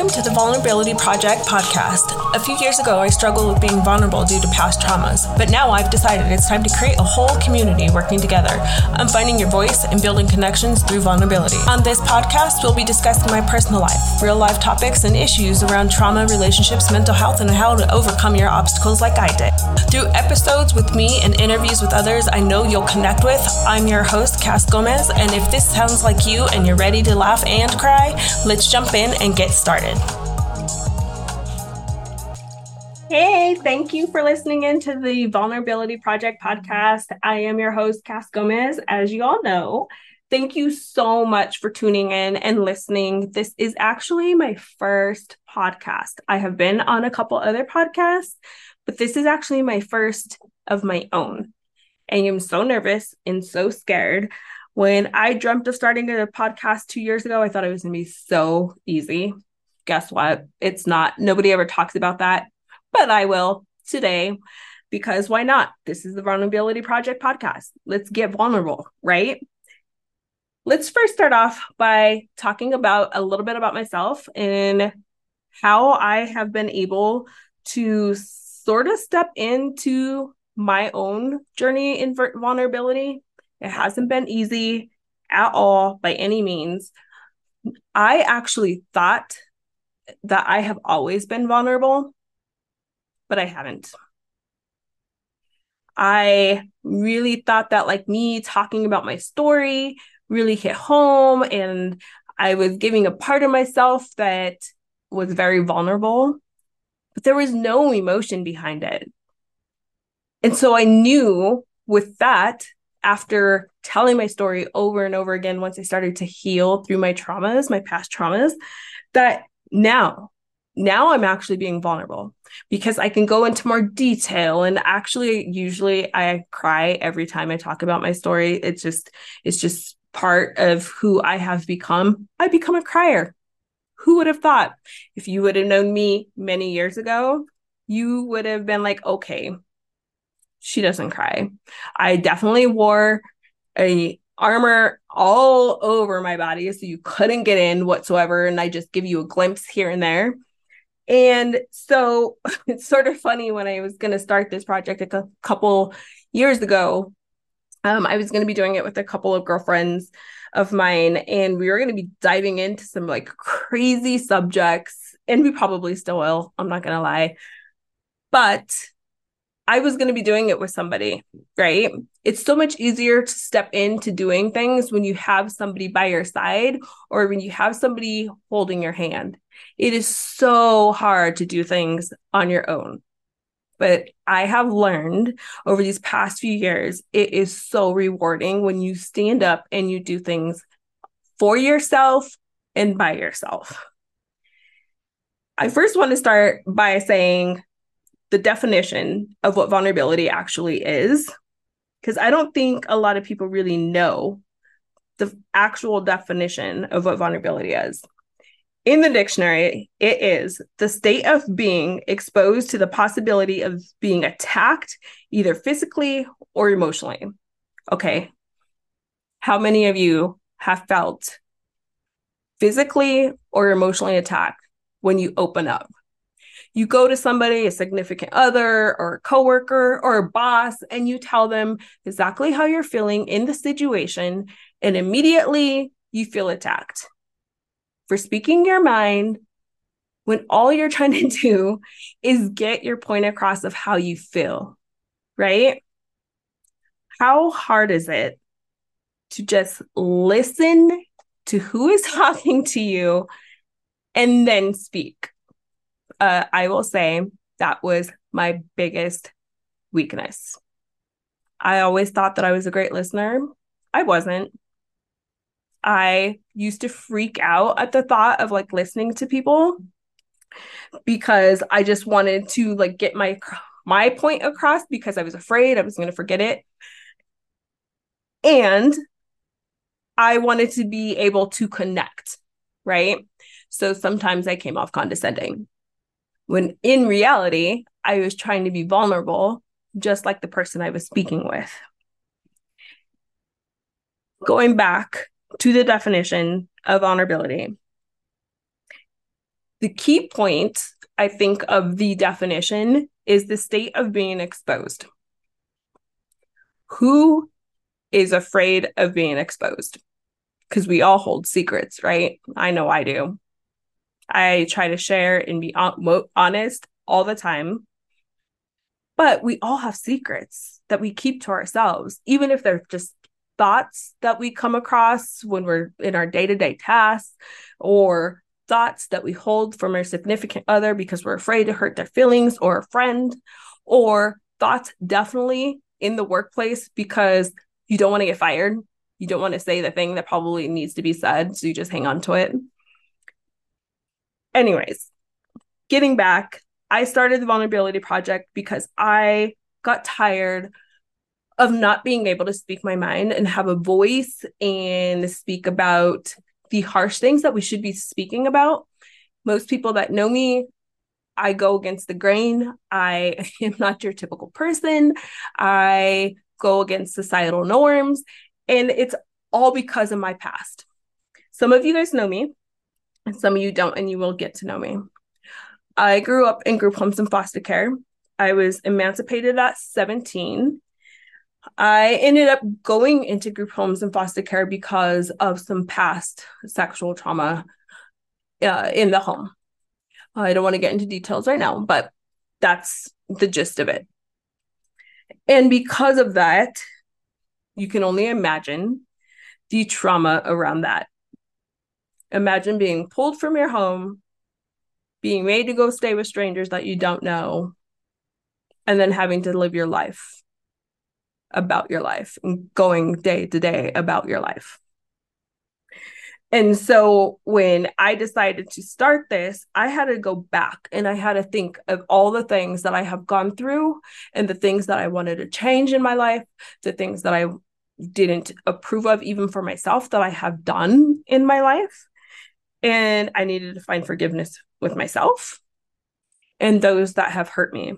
Welcome to the Vulnerability Project podcast. A few years ago, I struggled with being vulnerable due to past traumas, but now I've decided it's time to create a whole community working together. I'm finding your voice and building connections through vulnerability. On this podcast, we'll be discussing my personal life, real life topics, and issues around trauma, relationships, mental health, and how to overcome your obstacles like I did. Through episodes with me and interviews with others I know you'll connect with, I'm your host, Kass Gomez, and if this sounds like you and you're ready to laugh and cry, let's jump in and get started. Hey, thank you for listening into the Vulnerability Project podcast. I am your host, Kass Gomez, as you all know. Thank you so much for tuning in and listening. This is actually my first podcast. I have been on a couple other podcasts, but this is actually my first of my own. I am so nervous and so scared. When I dreamt of starting a podcast two years ago, I thought it was going to be so easy. Guess what? It's not. Nobody ever talks about that, but I will today because why not? This is the Vulnerability Project podcast. Let's get vulnerable, right? Let's first start off by talking about a little bit about myself and how I have been able to sort of step into my own journey in vulnerability it hasn't been easy at all by any means. I actually thought that I have always been vulnerable, but I haven't. I really thought that, like me talking about my story, really hit home, and I was giving a part of myself that was very vulnerable, but there was no emotion behind it. And so I knew with that after telling my story over and over again, once I started to heal through my traumas, my past traumas, that now, now I'm actually being vulnerable because I can go into more detail. And actually, usually I cry every time I talk about my story. It's just, it's just part of who I have become. I become a crier. Who would have thought if you would have known me many years ago, you would have been like, okay, she doesn't cry. I definitely wore a armor all over my body so you couldn't get in whatsoever and I just give you a glimpse here and there. And so it's sort of funny when I was going to start this project a couple years ago. Um, I was going to be doing it with a couple of girlfriends of mine, and we were going to be diving into some like crazy subjects, and we probably still will. I'm not going to lie. But I was going to be doing it with somebody, right? It's so much easier to step into doing things when you have somebody by your side or when you have somebody holding your hand. It is so hard to do things on your own. But I have learned over these past few years, it is so rewarding when you stand up and you do things for yourself and by yourself. I first want to start by saying the definition of what vulnerability actually is because I don't think a lot of people really know the actual definition of what vulnerability is. In the dictionary, it is the state of being exposed to the possibility of being attacked either physically or emotionally. Okay. How many of you have felt physically or emotionally attacked when you open up? you go to somebody, a significant other or a coworker or a boss, and you tell them exactly how you're feeling in the situation, and immediately you feel attacked for speaking your mind when all you're trying to do is get your point across of how you feel, right? How hard is it to just listen to who is talking to you and then speak? uh, I will say that was my biggest weakness. I always thought that I was a great listener. I wasn't. I used to freak out at the thought of like listening to people because I just wanted to like get my my point across because I was afraid I was going to forget it. And I wanted to be able to connect, right? So sometimes I came off condescending when in reality, I was trying to be vulnerable, just like the person I was speaking with. Going back to the definition of vulnerability, The key point, I think, of the definition is the state of being exposed. Who is afraid of being exposed? Because we all hold secrets, right? I know I do. I try to share and be honest all the time. But we all have secrets that we keep to ourselves, even if they're just thoughts that we come across when we're in our day to day tasks or thoughts that we hold from our significant other because we're afraid to hurt their feelings or a friend, or thoughts definitely in the workplace because you don't want to get fired. You don't want to say the thing that probably needs to be said. So you just hang on to it. Anyways, getting back, I started the Vulnerability Project because I got tired of not being able to speak my mind and have a voice and speak about the harsh things that we should be speaking about. Most people that know me, I go against the grain. I am not your typical person. I go against societal norms. And it's all because of my past. Some of you guys know me, and some of you don't, and you will get to know me. I grew up in group homes and foster care. I was emancipated at 17 I ended up going into group homes and foster care because of some past sexual trauma uh, in the home. I don't want to get into details right now, but that's the gist of it. And because of that, you can only imagine the trauma around that. Imagine being pulled from your home, being made to go stay with strangers that you don't know, and then having to live your life about your life and going day to day about your life. And so when I decided to start this, I had to go back and I had to think of all the things that I have gone through and the things that I wanted to change in my life, the things that I didn't approve of, even for myself, that I have done in my life. And I needed to find forgiveness with myself and those that have hurt me.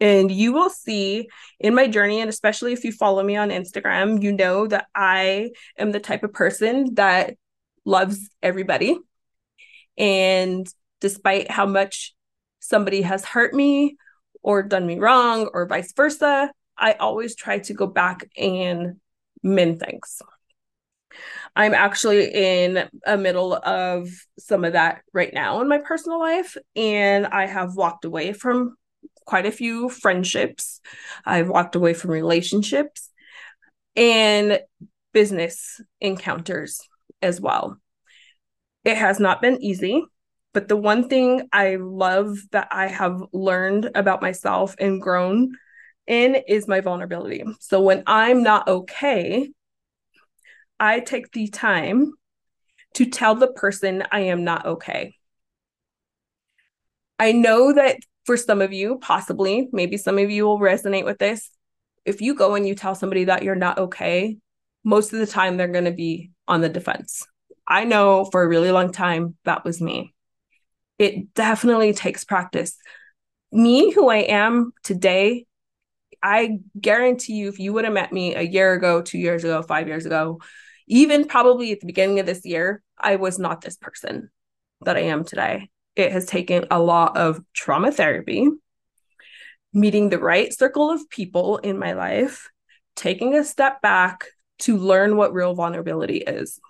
And you will see in my journey, and especially if you follow me on Instagram, you know that I am the type of person that loves everybody. And despite how much somebody has hurt me or done me wrong or vice versa, I always try to go back and mend things. I'm actually in a middle of some of that right now in my personal life, and I have walked away from quite a few friendships. I've walked away from relationships and business encounters as well. It has not been easy, but the one thing I love that I have learned about myself and grown in is my vulnerability. So when I'm not okay, I take the time to tell the person I am not okay. I know that for some of you, possibly, maybe some of you will resonate with this. If you go and you tell somebody that you're not okay, most of the time they're going to be on the defense. I know for a really long time that was me. It definitely takes practice. Me, who I am today, I guarantee you, if you would have met me a year ago, two years ago, five years ago, even probably at the beginning of this year, I was not this person that I am today it has taken a lot of trauma therapy, meeting the right circle of people in my life, taking a step back to learn what real vulnerability is.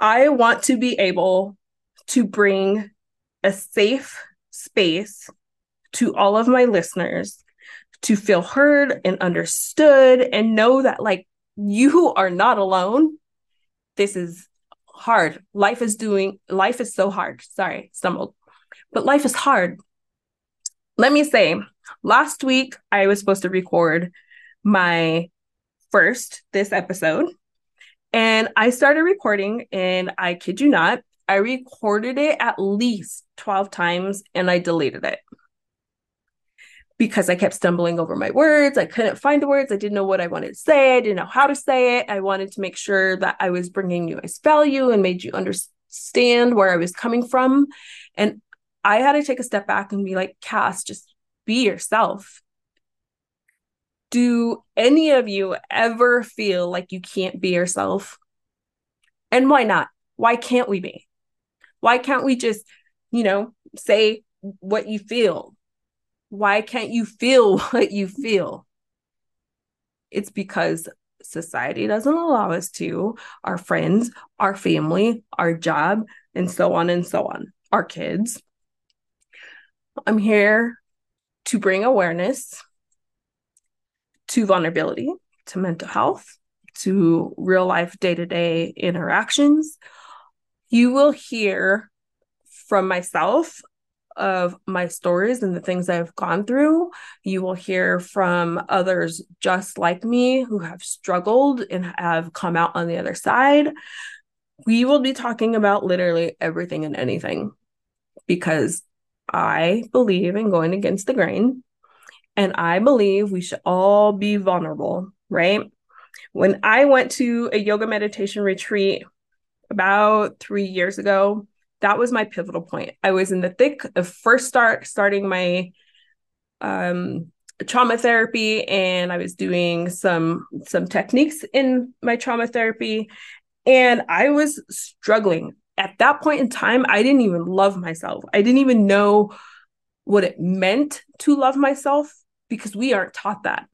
I want to be able to bring a safe space to all of my listeners to feel heard and understood and know that, like, you are not alone. This is hard. Life is doing, life is so hard. Sorry, stumbled. But life is hard. Let me say, last week I was supposed to record my first, this episode. And I started recording, and I kid you not, I recorded it at least 12 times and I deleted it because I kept stumbling over my words. I couldn't find the words. I didn't know what I wanted to say. I didn't know how to say it. I wanted to make sure that I was bringing you guys value and made you understand where I was coming from. And I had to take a step back and be like, Kass, just be yourself. Do any of you ever feel like you can't be yourself? And why not? Why can't we be? Why can't we just, you know, say what you feel? Why can't you feel what you feel? It's because society doesn't allow us to, our friends, our family, our job, and so on and so on, our kids. I'm here to bring awareness to vulnerability, to mental health, to real life day to day interactions. You will hear from myself of my stories and the things I've gone through. You will hear from others just like me who have struggled and have come out on the other side. We will be talking about literally everything and anything because I believe in going against the grain and I believe we should all be vulnerable, right? When I went to a yoga meditation retreat about three years ago, that was my pivotal point. I was in the thick of first start starting my um trauma therapy and I was doing some some techniques in my trauma therapy and I was struggling. At that point in time, I didn't even love myself. I didn't even know what it meant to love myself because we aren't taught that.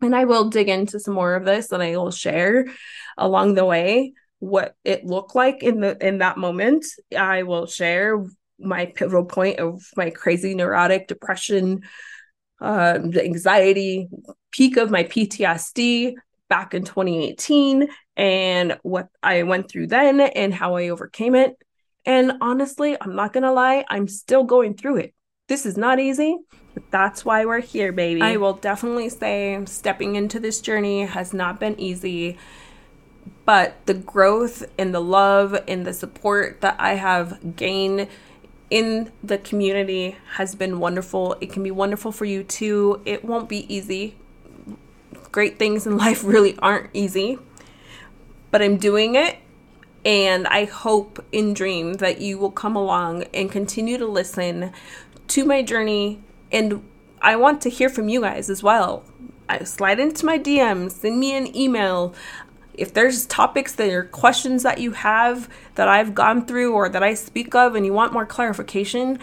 And I will dig into some more of this and I will share along the way what it looked like in the in that moment. I will share my pivotal point of my crazy neurotic depression, uh, the anxiety, peak of my PTSD back in 2018, and what I went through then and how I overcame it. And honestly, I'm not gonna lie, I'm still going through it. This is not easy, but that's why we're here, baby. I will definitely say stepping into this journey has not been easy but the growth and the love and the support that I have gained in the community has been wonderful. It can be wonderful for you too. It won't be easy. Great things in life really aren't easy, but I'm doing it. And I hope in dream that you will come along and continue to listen to my journey. And I want to hear from you guys as well. I slide into my DMs, send me an email if there's topics that are questions that you have that I've gone through or that I speak of and you want more clarification,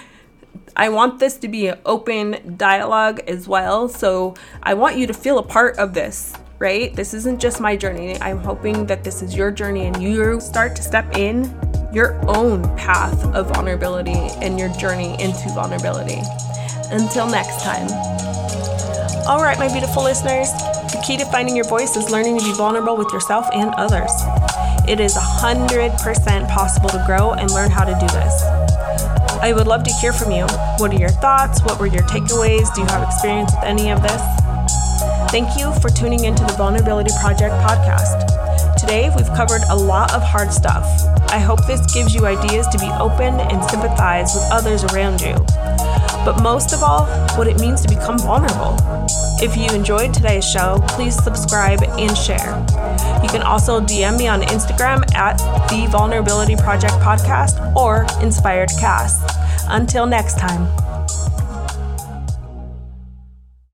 I want this to be an open dialogue as well. So I want you to feel a part of this, right? This isn't just my journey. I'm hoping that this is your journey and you start to step in your own path of vulnerability and your journey into vulnerability. Until next time. All right, my beautiful listeners. Key to finding your voice is learning to be vulnerable with yourself and others. It is 100% possible to grow and learn how to do this. I would love to hear from you. What are your thoughts? What were your takeaways? Do you have experience with any of this? Thank you for tuning into the Vulnerability Project podcast. Today, we've covered a lot of hard stuff. I hope this gives you ideas to be open and sympathize with others around you but most of all, what it means to become vulnerable. If you enjoyed today's show, please subscribe and share. You can also DM me on Instagram at the Vulnerability Project Podcast or Inspired Cast. Until next time.